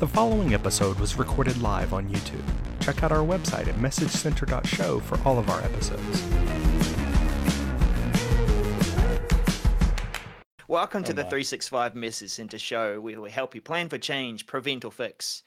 The following episode was recorded live on YouTube. Check out our website at messagecenter.show for all of our episodes. Welcome to the 365 Message Center show where we help you plan for change, prevent or fix,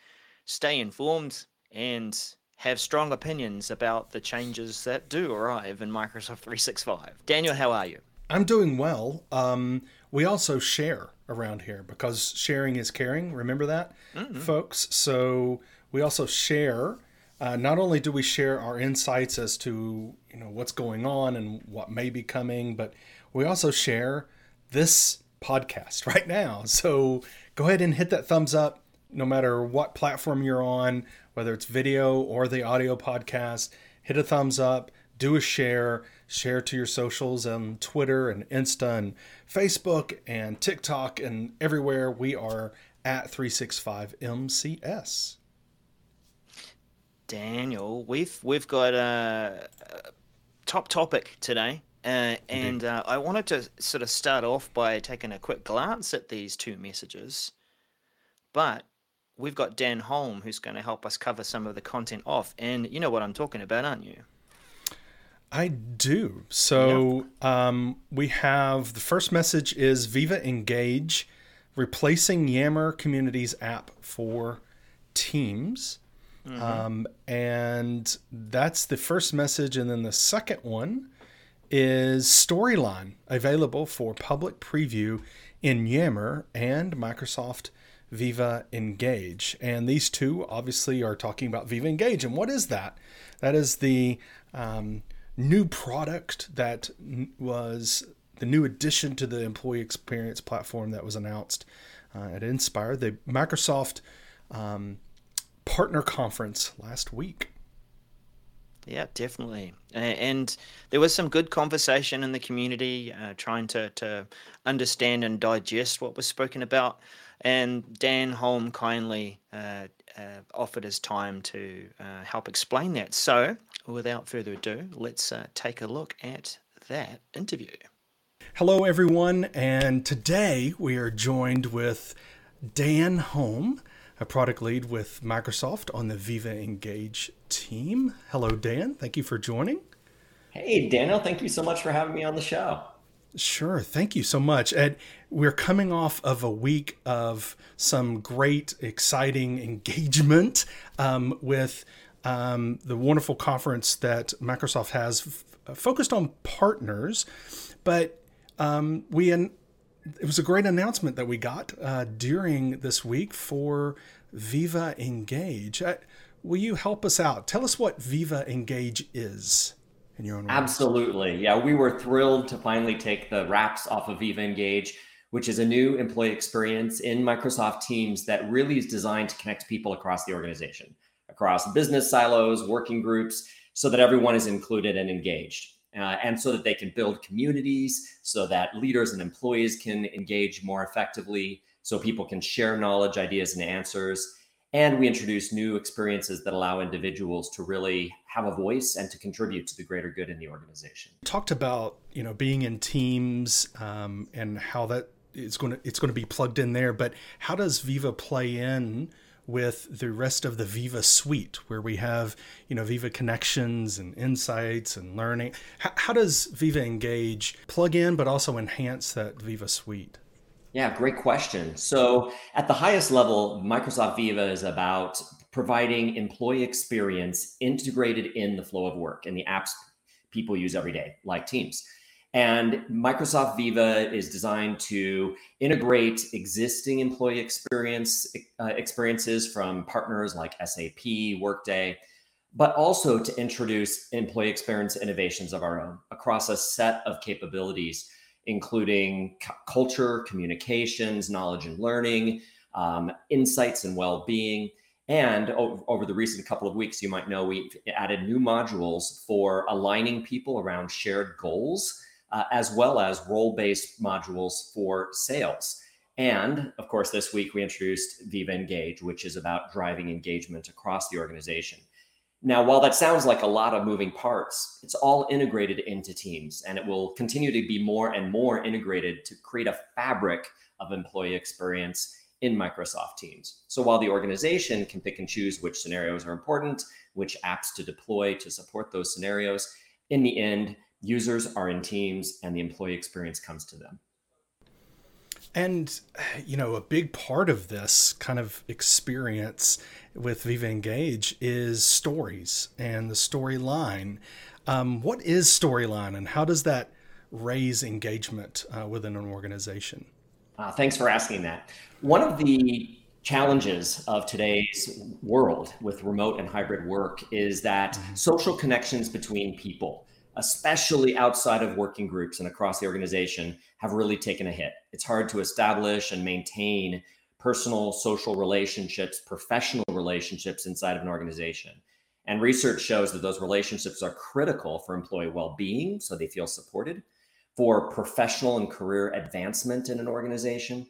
stay informed, and have strong opinions about the changes that do arrive in Microsoft 365. Daniel, how are you? I'm doing well. Um, we also share around here because sharing is caring. Remember that, mm-hmm. folks? So we also share. Uh, not only do we share our insights as to you know what's going on and what may be coming, but we also share this podcast right now. So go ahead and hit that thumbs up, no matter what platform you're on, whether it's video or the audio podcast. Hit a thumbs up, do a share share to your socials on Twitter and Insta and Facebook and TikTok and everywhere. We are at 365MCS. Daniel, we've we've got a, a top topic today, uh, and uh, I wanted to sort of start off by taking a quick glance at these two messages, but we've got Dan Holme who's going to help us cover some of the content off, and you know what I'm talking about, aren't you? I do. So um, we have the first message is Viva Engage, replacing Yammer Communities app for Teams. Mm-hmm. Um, and that's the first message. And then the second one is Storyline, available for public preview in Yammer and Microsoft Viva Engage. And these two obviously are talking about Viva Engage. And what is that? That is the um, new product that was the new addition to the employee experience platform that was announced uh, at Inspire, the Microsoft um, partner conference last week. Yeah, definitely. And there was some good conversation in the community, uh, trying to, to understand and digest what was spoken about. And Dan Holme kindly uh, uh, offered his time to uh, help explain that. So without further ado, let's uh, take a look at that interview. Hello, everyone, and today we are joined with Dan Holme, a product lead with Microsoft on the Viva Engage team. Hello, Dan. Thank you for joining. Hey, Daniel. Thank you so much for having me on the show. Sure. Thank you so much. And we're coming off of a week of some great, exciting engagement um, with um, the wonderful conference that Microsoft has f- focused on partners, but um, we an- it was a great announcement that we got uh, during this week for Viva Engage. Uh, will you help us out? Tell us what Viva Engage is. In your own. Absolutely. Yeah, we were thrilled to finally take the wraps off of Viva Engage, which is a new employee experience in Microsoft Teams that really is designed to connect people across the organization across business silos, working groups, so that everyone is included and engaged. Uh, and so that they can build communities, so that leaders and employees can engage more effectively, so people can share knowledge, ideas, and answers. And we introduce new experiences that allow individuals to really have a voice and to contribute to the greater good in the organization. Talked about you know being in teams um, and how that is going to it's going to be plugged in there, but how does Viva play in with the rest of the Viva suite, where we have, you know, Viva connections and insights and learning. How, how does Viva Engage plug in, but also enhance that Viva suite? Yeah, great question. So, at the highest level, Microsoft Viva is about providing employee experience integrated in the flow of work and the apps people use every day, like Teams. And Microsoft Viva is designed to integrate existing employee experience uh, experiences from partners like SAP, Workday, but also to introduce employee experience innovations of our own across a set of capabilities, including c- culture, communications, knowledge and learning, um, insights and well-being. And over, over the recent couple of weeks, you might know we've added new modules for aligning people around shared goals uh, as well as role based modules for sales. And of course, this week we introduced Viva Engage, which is about driving engagement across the organization. Now, while that sounds like a lot of moving parts, it's all integrated into teams and it will continue to be more and more integrated to create a fabric of employee experience in Microsoft Teams. So while the organization can pick and choose which scenarios are important, which apps to deploy to support those scenarios, in the end, users are in Teams and the employee experience comes to them. And, you know, a big part of this kind of experience with Viva Engage is stories and the storyline. Um, what is storyline and how does that raise engagement uh, within an organization? Uh, thanks for asking that. One of the challenges of today's world with remote and hybrid work is that mm-hmm. social connections between people especially outside of working groups and across the organization, have really taken a hit. It's hard to establish and maintain personal social relationships, professional relationships inside of an organization. And research shows that those relationships are critical for employee well being, so they feel supported, for professional and career advancement in an organization.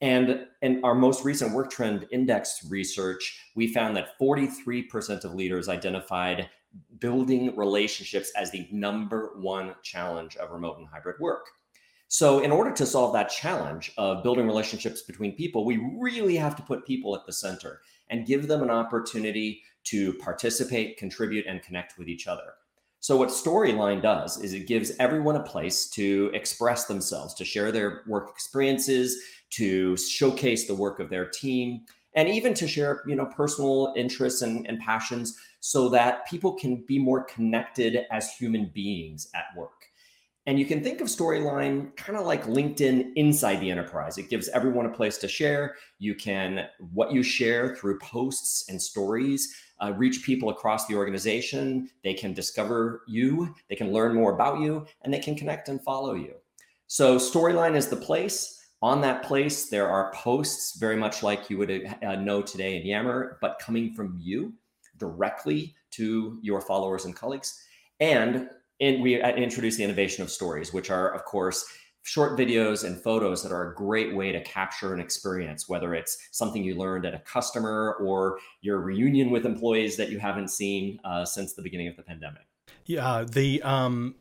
And in our most recent Work Trend Index research, we found that 43% of leaders identified building relationships as the number one challenge of remote and hybrid work. So, in order to solve that challenge of building relationships between people, we really have to put people at the center and give them an opportunity to participate, contribute, and connect with each other. So, what Storyline does is it gives everyone a place to express themselves, to share their work experiences, to showcase the work of their team, and even to share you know personal interests and, and passions so that people can be more connected as human beings at work. And you can think of storyline kind of like linkedin inside the enterprise. It gives everyone a place to share. You can what you share through posts and stories uh, reach people across the organization. They can discover you they can learn more about you and they can connect and follow you. So storyline is the place. On that place, there are posts very much like you would uh, know today in Yammer, but coming from you directly to your followers and colleagues. And in, we uh, introduce the innovation of stories, which are, of course, short videos and photos that are a great way to capture an experience, whether it's something you learned at a customer or your reunion with employees that you haven't seen uh, since the beginning of the pandemic. Yeah, the um,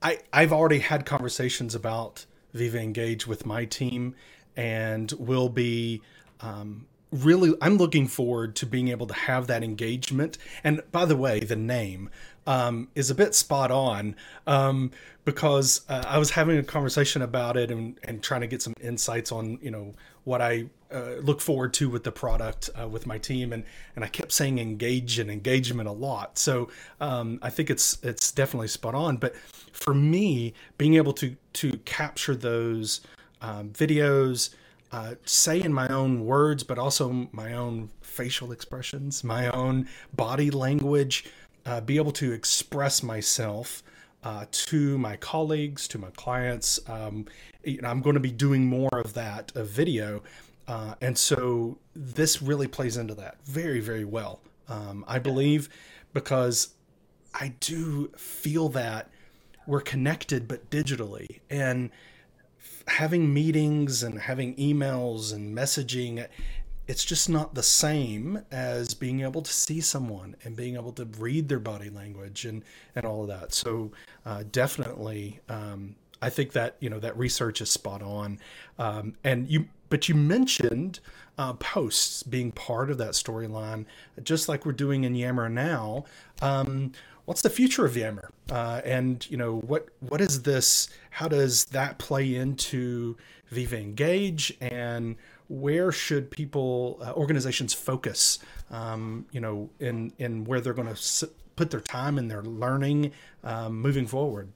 I I've already had conversations about Viva Engage with my team, and we'll be um, really. I'm looking forward to being able to have that engagement. And by the way, the name um, is a bit spot on um, because uh, I was having a conversation about it and, and trying to get some insights on you know what I uh, look forward to with the product uh, with my team and and I kept saying engage and engagement a lot so um, I think it's it's definitely spot on but for me being able to to capture those um, videos uh, say in my own words but also my own facial expressions my own body language uh, be able to express myself uh, to my colleagues, to my clients. Um, you know, I'm going to be doing more of that, of video. Uh, and so this really plays into that very, very well. Um, I believe because I do feel that we're connected, but digitally. And having meetings and having emails and messaging, it's just not the same as being able to see someone and being able to read their body language and, and all of that. So uh, definitely, um, I think that you know that research is spot on. Um, and you but you mentioned uh, posts being part of that storyline, just like we're doing in Yammer now. Um, what's the future of Yammer? Uh, and you know what what is this? How does that play into Viva Engage? And where should people uh, organizations focus? Um, you know, in in where they're going to put their time and their learning um, moving forward.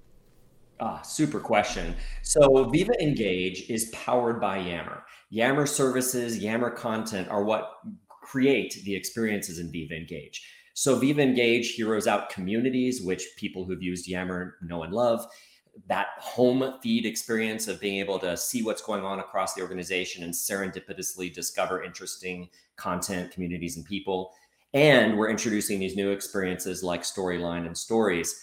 Ah, super question. So Viva Engage is powered by Yammer. Yammer services, Yammer content are what create the experiences in Viva Engage. So Viva Engage heroes out communities, which people who've used Yammer know and love. That home feed experience of being able to see what's going on across the organization and serendipitously discover interesting content, communities, and people. And we're introducing these new experiences like Storyline and Stories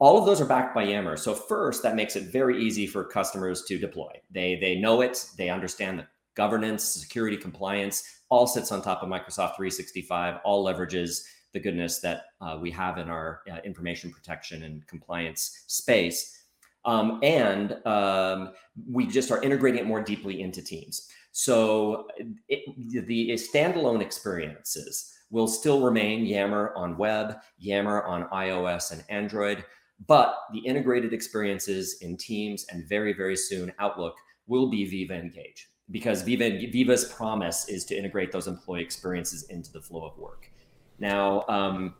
all of those are backed by Yammer. So first, that makes it very easy for customers to deploy. They they know it, they understand the governance, security, compliance, all sits on top of Microsoft 365, all leverages the goodness that uh, we have in our uh, information protection and compliance space. Um, and um, we just are integrating it more deeply into Teams. So it, the standalone experiences will still remain Yammer on web, Yammer on iOS and Android, but the integrated experiences in Teams and very, very soon Outlook will be Viva Engage because Viva Viva's promise is to integrate those employee experiences into the flow of work. Now, um,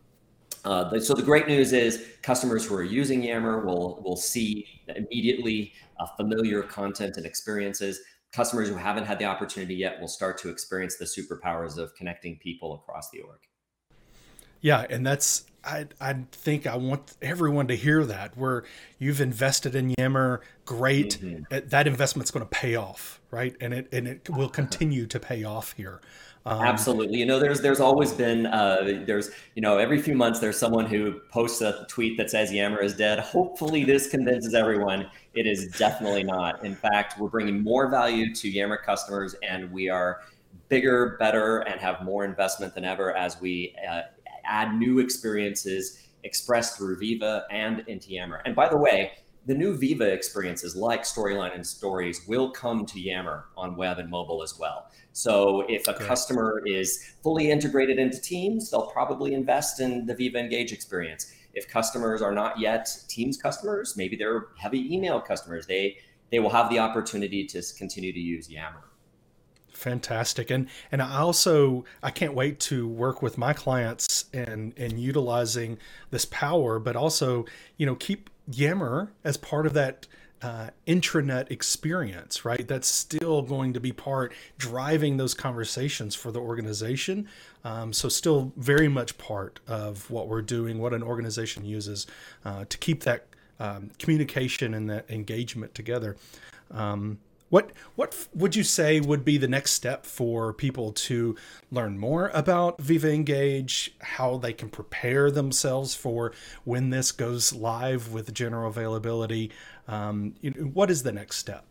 uh, the, so the great news is customers who are using Yammer will will see immediately uh, familiar content and experiences. Customers who haven't had the opportunity yet will start to experience the superpowers of connecting people across the org. Yeah, and that's I I think I want everyone to hear that where you've invested in Yammer, great. Mm-hmm. That investment's going to pay off, right? And it and it will continue to pay off here. Um, Absolutely. You know, there's there's always been uh, there's you know every few months there's someone who posts a tweet that says Yammer is dead. Hopefully, this convinces everyone it is definitely not. In fact, we're bringing more value to Yammer customers, and we are bigger, better, and have more investment than ever as we uh, add new experiences expressed through Viva and into Yammer. And by the way, the new Viva experiences like Storyline and Stories will come to Yammer on web and mobile as well. So if a customer is fully integrated into Teams, they'll probably invest in the Viva Engage experience. If customers are not yet Teams customers, maybe they're heavy email customers, they they will have the opportunity to continue to use Yammer. Fantastic. And and I also I can't wait to work with my clients and and utilizing this power, but also, you know, keep Yammer as part of that uh, intranet experience, right? That's still going to be part driving those conversations for the organization. Um, so, still very much part of what we're doing, what an organization uses uh, to keep that um, communication and that engagement together. Um, what what would you say would be the next step for people to learn more about Viva Engage, how they can prepare themselves for when this goes live with general availability? Um, you know, what is the next step?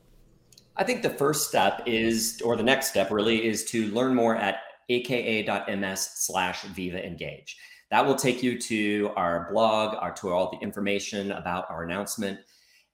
I think the first step is, or the next step really, is to learn more at aka.ms slash Viva Engage. That will take you to our blog, our, to all the information about our announcement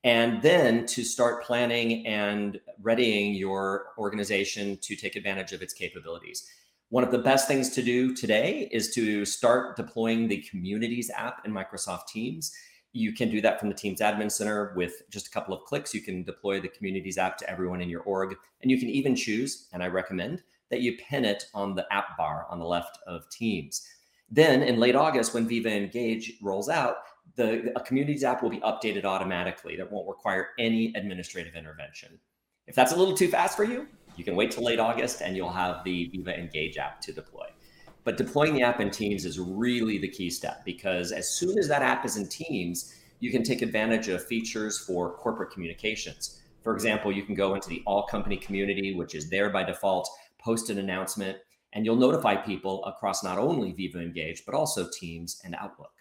and then to start planning and readying your organization to take advantage of its capabilities. One of the best things to do today is to start deploying the Communities app in Microsoft Teams. You can do that from the Teams Admin Center with just a couple of clicks. You can deploy the Communities app to everyone in your org. And you can even choose, and I recommend, that you pin it on the app bar on the left of Teams. Then in late August, when Viva Engage rolls out, the a app will be updated automatically. That won't require any administrative intervention. If that's a little too fast for you, you can wait till late August and you'll have the Viva Engage app to deploy. But deploying the app in Teams is really the key step because as soon as that app is in Teams, you can take advantage of features for corporate communications. For example, you can go into the all company community, which is there by default, post an announcement, and you'll notify people across not only Viva Engage, but also Teams and Outlook.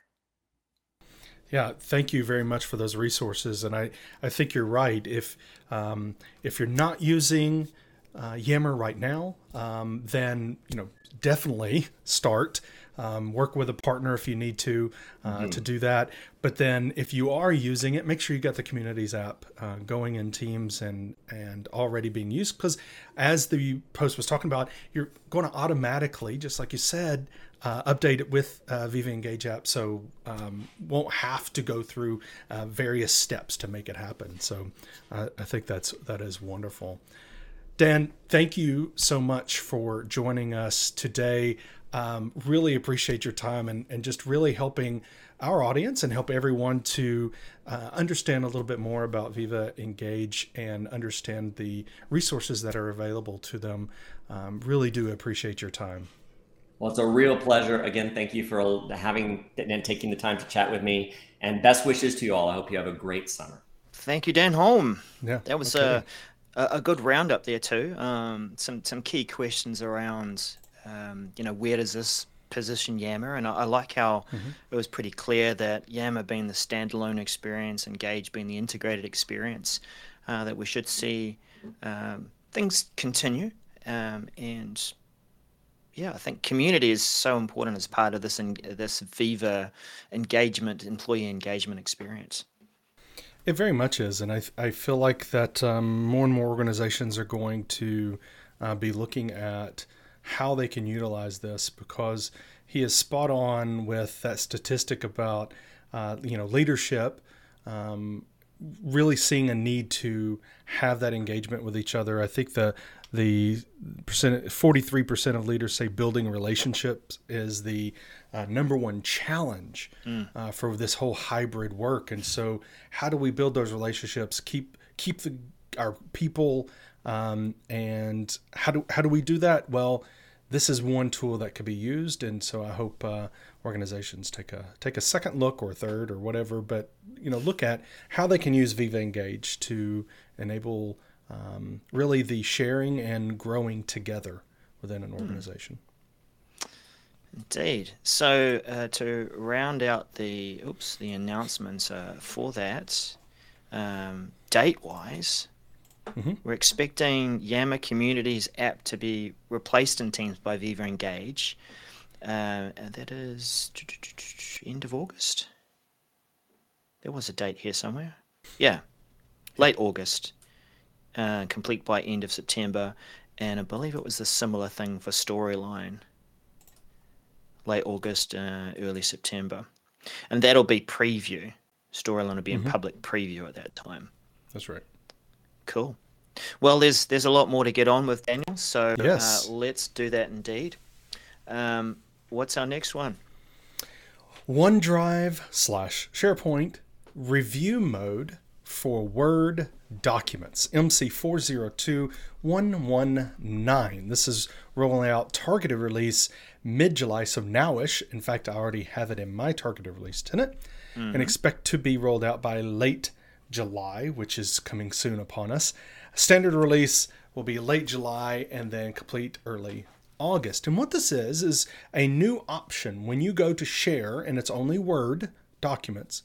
Yeah, thank you very much for those resources, and I, I think you're right. If um, if you're not using uh, Yammer right now, um, then you know definitely start. Um, work with a partner if you need to uh, mm-hmm. to do that. But then if you are using it, make sure you got the communities app uh, going in Teams and and already being used. Because as the post was talking about, you're going to automatically, just like you said, uh, update it with uh, Viva Engage app, so um, won't have to go through uh, various steps to make it happen. So uh, I think that's that is wonderful. Dan, thank you so much for joining us today. Um, really appreciate your time and, and just really helping our audience and help everyone to uh, understand a little bit more about Viva Engage and understand the resources that are available to them. Um, really do appreciate your time. Well, it's a real pleasure. Again, thank you for having and taking the time to chat with me. And best wishes to you all. I hope you have a great summer. Thank you, Dan Holme. Yeah, that was okay. a, a good roundup there too. Um, some some key questions around, um, you know, where does this position Yammer? And I, I like how mm-hmm. it was pretty clear that Yammer being the standalone experience, Engage being the integrated experience, uh, that we should see um, things continue um, and yeah, I think community is so important as part of this in, this Viva engagement, employee engagement experience. It very much is, and I I feel like that um, more and more organizations are going to uh, be looking at how they can utilize this because he is spot on with that statistic about uh, you know leadership um, really seeing a need to have that engagement with each other. I think the the percent 43% of leaders say building relationships is the uh, number one challenge mm. uh, for this whole hybrid work. And so, how do we build those relationships? Keep keep the our people, um, and how do how do we do that? Well, this is one tool that could be used, and so I hope uh, organizations take a take a second look or third or whatever, but you know look at how they can use Viva Engage to enable um, really the sharing and growing together within an hmm. organization. Indeed. So uh, to round out the oops the announcements uh, for that, um, date wise, mm-hmm. we're expecting Yammer Communities app to be replaced in Teams by Viva Engage. Uh, and that is end of August. There was a date here somewhere. Yeah, late August. Uh, complete by end of September, and I believe it was a similar thing for Storyline. Late August, uh, early September, and that'll be preview. Storyline will be mm-hmm. in public preview at that time. That's right. Cool. Well, there's there's a lot more to get on with, Daniel. So yes. uh, let's do that indeed. Um, what's our next one? OneDrive slash SharePoint review mode for Word documents, MC402119. This is rolling out targeted release mid July, so nowish. In fact, I already have it in my targeted release tenant mm-hmm. and expect to be rolled out by late July, which is coming soon upon us. Standard release will be late July and then complete early August. And what this is, is a new option when you go to share, and it's only Word documents.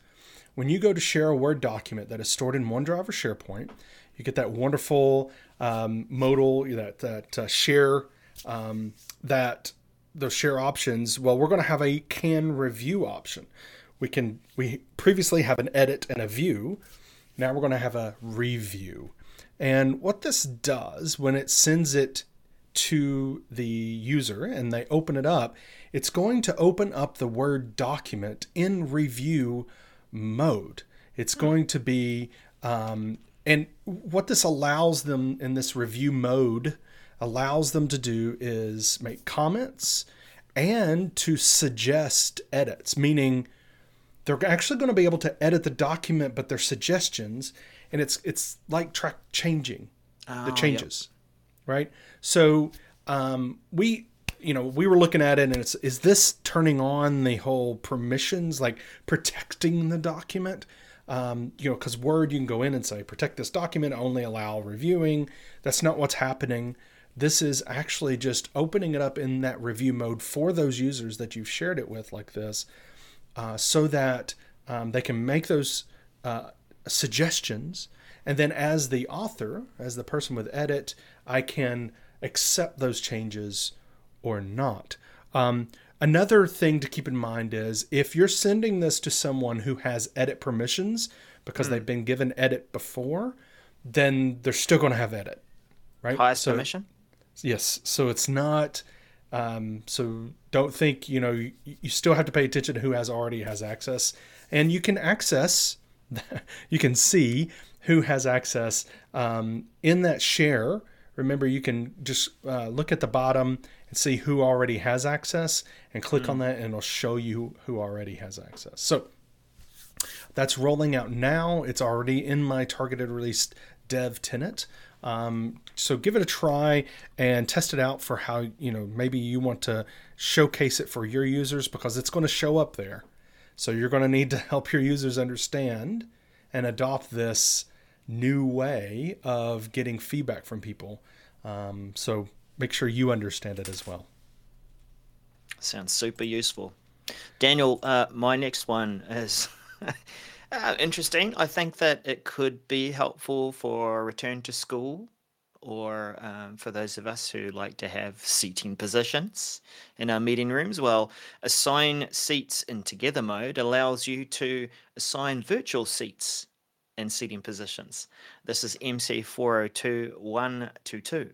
When you go to share a Word document that is stored in OneDrive or SharePoint, you get that wonderful um, modal, that, that uh, share, um, that those share options. Well, we're going to have a can review option. We can we previously have an edit and a view. Now we're going to have a review. And what this does when it sends it to the user and they open it up, it's going to open up the Word document in review mode. It's going to be, um, and what this allows them in this review mode allows them to do is make comments and to suggest edits, meaning they're actually going to be able to edit the document, but their suggestions, and it's it's like track changing oh, the changes, yep. right? So um, we, you know, we were looking at it, and it's is this turning on the whole permissions, like protecting the document? Um, you know, because Word, you can go in and say protect this document, only allow reviewing. That's not what's happening. This is actually just opening it up in that review mode for those users that you've shared it with, like this, uh, so that um, they can make those uh, suggestions. And then, as the author, as the person with edit, I can accept those changes or not. Um, another thing to keep in mind is if you're sending this to someone who has edit permissions because mm. they've been given edit before, then they're still going to have edit, right? Highest so, permission. Yes. So it's not. Um, so don't think you know you, you still have to pay attention to who has already has access, and you can access, you can see who has access um, in that share remember you can just uh, look at the bottom and see who already has access and click mm. on that and it'll show you who already has access. So that's rolling out now. It's already in my targeted release dev tenant. Um, so give it a try and test it out for how, you know, maybe you want to showcase it for your users because it's going to show up there. So you're going to need to help your users understand and adopt this new way of getting feedback from people. Um, so make sure you understand it as well. Sounds super useful. Daniel, uh, my next one is uh, interesting. I think that it could be helpful for return to school or um, for those of us who like to have seating positions in our meeting rooms. Well, assign seats in together mode allows you to assign virtual seats and seating positions. This is MC402122.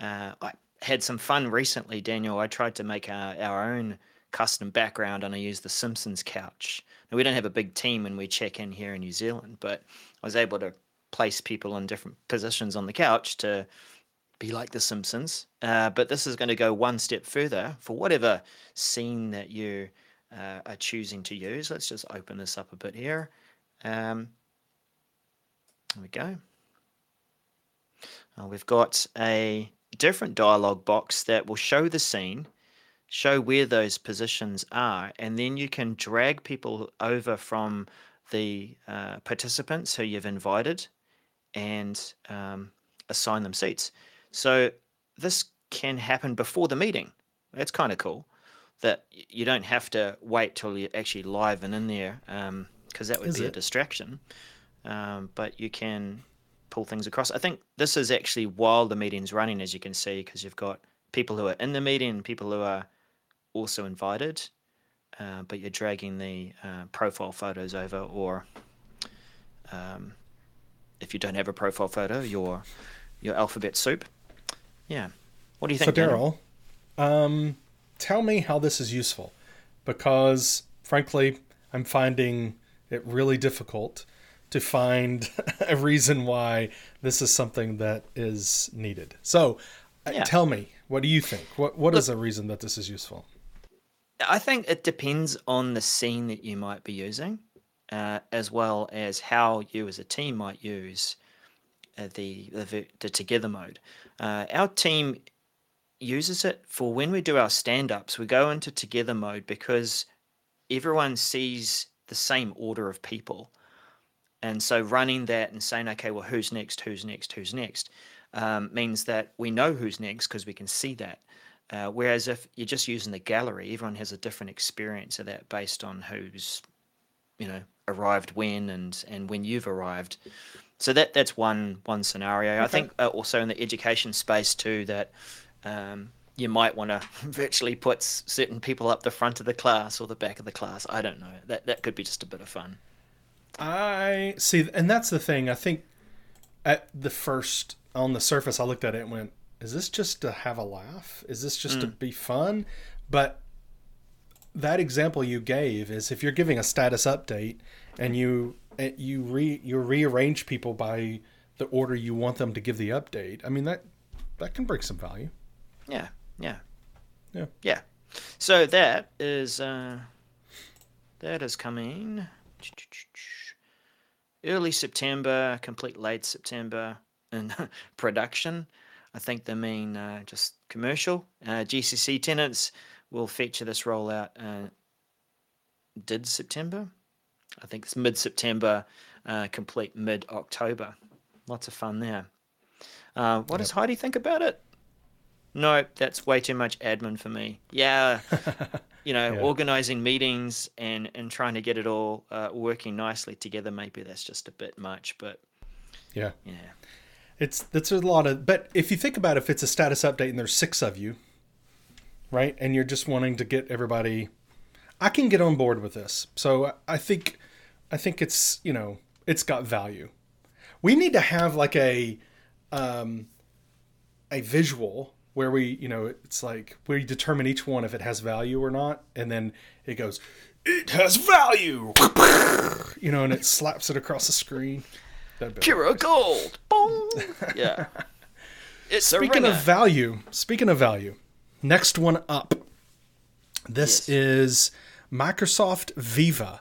Uh, I had some fun recently, Daniel. I tried to make our, our own custom background and I used the Simpsons couch. Now, we don't have a big team when we check in here in New Zealand, but I was able to place people in different positions on the couch to be like the Simpsons. Uh, but this is going to go one step further for whatever scene that you uh, are choosing to use. Let's just open this up a bit here. Um, there we go. Uh, we've got a different dialog box that will show the scene, show where those positions are, and then you can drag people over from the uh, participants who you've invited and um, assign them seats. So this can happen before the meeting. That's kind of cool that you don't have to wait till you're actually live and in there because um, that would Is be it? a distraction. Um, but you can pull things across. I think this is actually while the meeting's running, as you can see, because you've got people who are in the meeting people who are also invited, uh, but you're dragging the uh, profile photos over, or um, if you don't have a profile photo, your your alphabet soup. Yeah. What do you think? So, Daryl, um, tell me how this is useful, because frankly, I'm finding it really difficult to find a reason why this is something that is needed. So, uh, yeah. tell me, what do you think? What what Look, is a reason that this is useful? I think it depends on the scene that you might be using, uh, as well as how you as a team might use uh, the, the, the together mode. Uh, our team uses it for when we do our stand ups, we go into together mode because everyone sees the same order of people. And so running that and saying, okay, well, who's next, who's next, who's next, um, means that we know who's next because we can see that. Uh, whereas if you're just using the gallery, everyone has a different experience of that based on who's, you know, arrived when and and when you've arrived. So that that's one one scenario. Okay. I think uh, also in the education space too that um, you might want to virtually put certain people up the front of the class or the back of the class. I don't know. That that could be just a bit of fun. I see, and that's the thing. I think at the first on the surface, I looked at it and went, "Is this just to have a laugh? Is this just mm. to be fun?" But that example you gave is if you're giving a status update and you you re you rearrange people by the order you want them to give the update. I mean that that can bring some value. Yeah, yeah, yeah, yeah. So that is uh, that is coming early September, complete late September in production. I think they mean uh, just commercial. Uh, GCC tenants will feature this rollout. Uh, did September? I think it's mid September, uh, complete mid October. Lots of fun there. Uh, what yep. does Heidi think about it? No, that's way too much admin for me. Yeah, you know, yeah. organizing meetings and and trying to get it all uh, working nicely together. Maybe that's just a bit much, but yeah, yeah, it's that's a lot of. But if you think about it, if it's a status update and there's six of you, right, and you're just wanting to get everybody I can get on board with this. So I think I think it's you know it's got value. We need to have like a um, a visual where we you know it's like we determine each one if it has value or not, and then it goes it has value, you know, and it slaps it across the screen. Pure gold. Boom. Yeah. It's speaking of value, speaking of value, next one up. This yes. is Microsoft Viva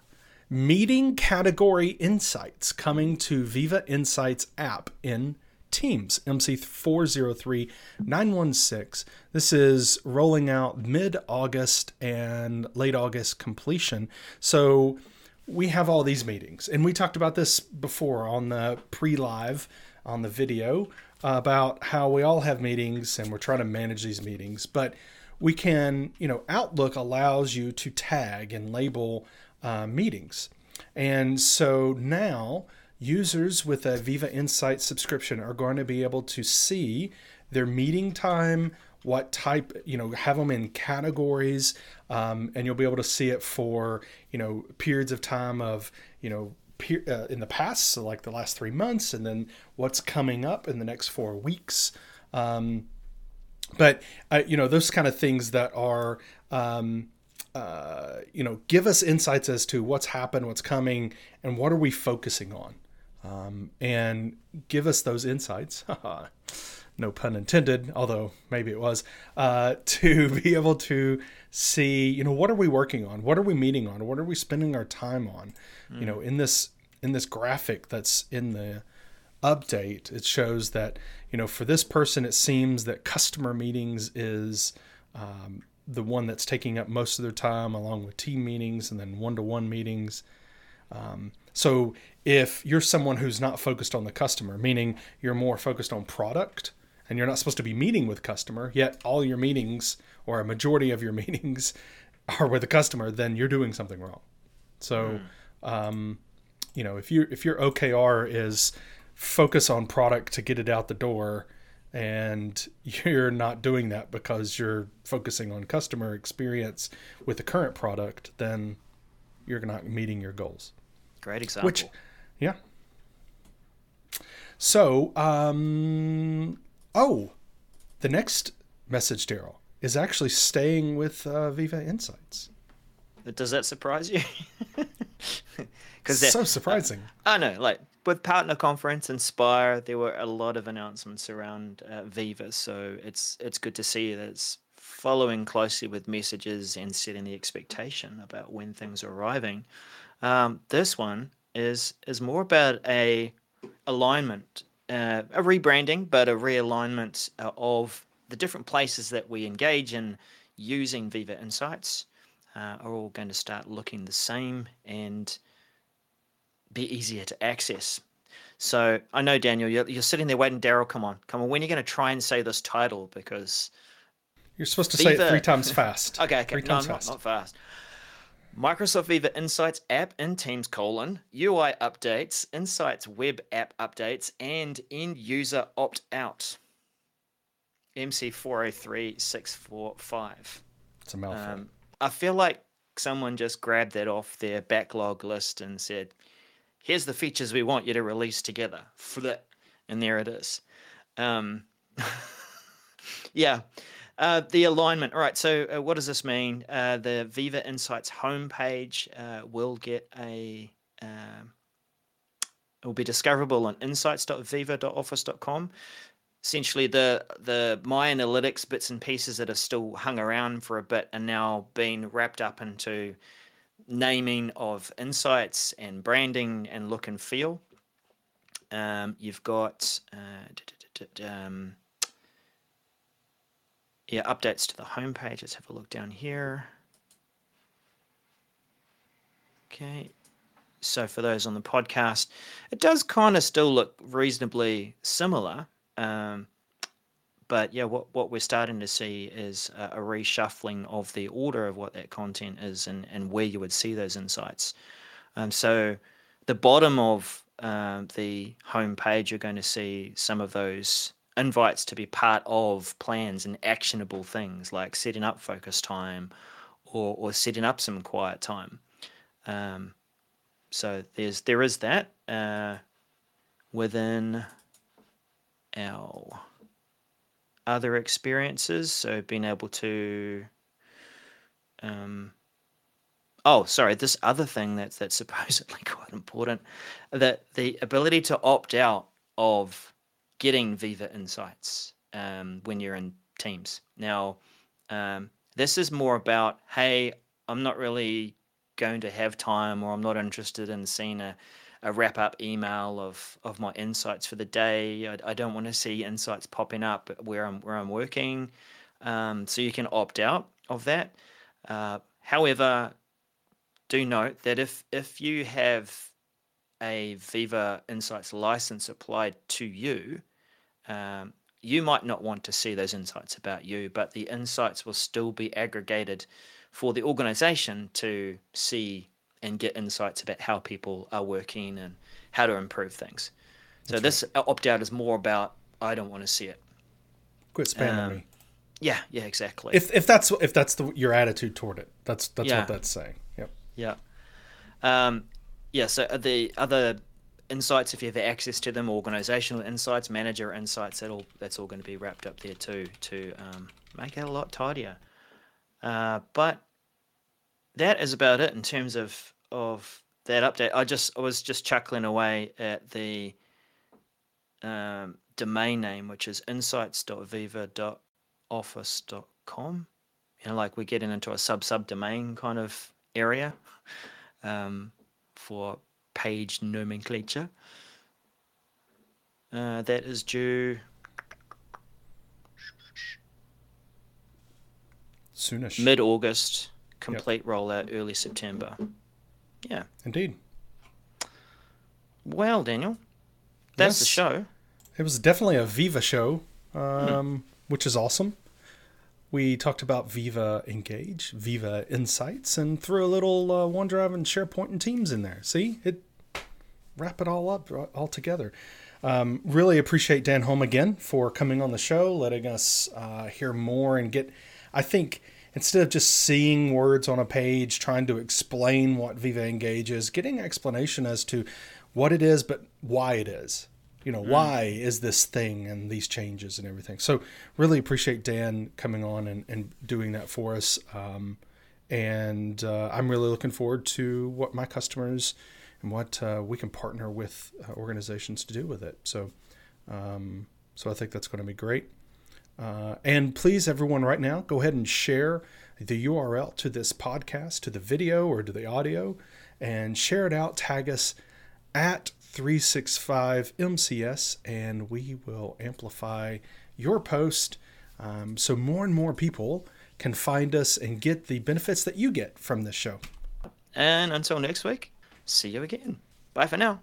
meeting category insights coming to Viva Insights app in Teams MC403916. This is rolling out mid August and late August completion. So we have all these meetings, and we talked about this before on the pre live on the video about how we all have meetings and we're trying to manage these meetings. But we can, you know, Outlook allows you to tag and label uh, meetings. And so now users with a Viva Insight subscription are going to be able to see their meeting time, what type, you know, have them in categories, um, and you'll be able to see it for, you know, periods of time of, you know, uh, in the past, so like the last three months, and then what's coming up in the next four weeks. Um, but uh, you know those kind of things that are um, uh, you know give us insights as to what's happened what's coming and what are we focusing on um, and give us those insights no pun intended although maybe it was uh, to be able to see you know what are we working on? What are we meeting on? What are we spending our time on? Mm. you know in this in this graphic that's in the update it shows that you know for this person it seems that customer meetings is um, the one that's taking up most of their time along with team meetings and then one-to-one meetings. Um, so if you're someone who's not focused on the customer meaning you're more focused on product and you're not supposed to be meeting with customer yet all your meetings or a majority of your meetings are with a customer then you're doing something wrong. So mm. um, you know if you if your okr is focus on product to get it out the door and you're not doing that because you're focusing on customer experience with the current product then you're not meeting your goals. Great example. which yeah so um oh the next message daryl is actually staying with uh, Viva Insights. Does that surprise you? Because so surprising. Uh, I know, like with Partner Conference, Inspire, there were a lot of announcements around uh, Viva, so it's it's good to see that it's following closely with messages and setting the expectation about when things are arriving. Um, this one is is more about a alignment, uh, a rebranding, but a realignment uh, of the different places that we engage in using Viva Insights uh, are all going to start looking the same and be easier to access. So I know Daniel, you're, you're sitting there waiting. Daryl, come on, come on. When are you going to try and say this title? Because you're supposed to Viva... say it three times fast. okay, okay, three no, fast. Not, not fast. Microsoft Viva Insights app in Teams colon UI updates, Insights web app updates, and end user opt out. MC403645. It's a mouthful. Um, I feel like someone just grabbed that off their backlog list and said, here's the features we want you to release together. Flip. And there it is. Um, yeah. Uh, the alignment. All right. So, uh, what does this mean? Uh, the Viva Insights homepage uh, will get a. Um, it will be discoverable on insights.viva.office.com essentially the the my analytics bits and pieces that have still hung around for a bit are now being wrapped up into naming of insights and branding and look and feel. Um, you've got uh, um, yeah updates to the homepage. Let's have a look down here. Okay, so for those on the podcast, it does kind of still look reasonably similar. Um, but yeah, what, what we're starting to see is a, a, reshuffling of the order of what that content is and, and where you would see those insights. Um, so the bottom of um, the home page, you're going to see some of those invites to be part of plans and actionable things like setting up focus time or, or setting up some quiet time. Um, so there's there is that uh, within our other experiences. So being able to, um, oh, sorry, this other thing that's that's supposedly quite important, that the ability to opt out of getting Viva Insights um, when you're in Teams. Now, um, this is more about, hey, I'm not really going to have time, or I'm not interested in seeing a a wrap up email of of my insights for the day. I, I don't want to see insights popping up where I'm where I'm working. Um, so you can opt out of that. Uh, however, do note that if if you have a Viva Insights license applied to you, um, you might not want to see those insights about you, but the insights will still be aggregated for the organization to see and get insights about how people are working and how to improve things. So this opt out is more about I don't want to see it. Quit spamming um, me. Yeah, yeah, exactly. If if that's if that's the, your attitude toward it, that's that's yeah. what that's saying. Yep. Yeah. Um, yeah. So the other insights if you have access to them, organizational insights, manager insights. That all that's all going to be wrapped up there too to um, make it a lot tidier. Uh, but that is about it in terms of of that update. I just I was just chuckling away at the um, domain name, which is insights.viva.office.com. You know, like we're getting into a sub subdomain kind of area um, for page nomenclature. Uh, that is due Soonish. mid August, complete rollout early September. Yeah. Indeed. Well, Daniel, that's the Yes. show. It was definitely a Viva show, um, which is awesome. We talked about Viva Engage, Viva Insights, and threw a little uh, OneDrive and SharePoint and Teams in there. See, it wrap it all up all together. Um, really appreciate Dan Holme again for coming on the show, letting us uh, hear more and get. I think instead of just seeing words on a page, trying to explain what Viva Engage is, getting explanation as to what it is, but why it is. You know, why is this thing and these changes and everything. So, really appreciate Dan coming on and, and doing that for us. Um, and uh, I'm really looking forward to what my customers and what uh, we can partner with uh, organizations to do with it. So, um, so I think that's going to be great. Uh, and please, everyone, right now, go ahead and share the URL to this podcast, to the video or to the audio, and share it out. Tag us at 365 MCS, and we will amplify your post um, so more and more people can find us and get the benefits that you get from this show. And until next week, see you again. Bye for now.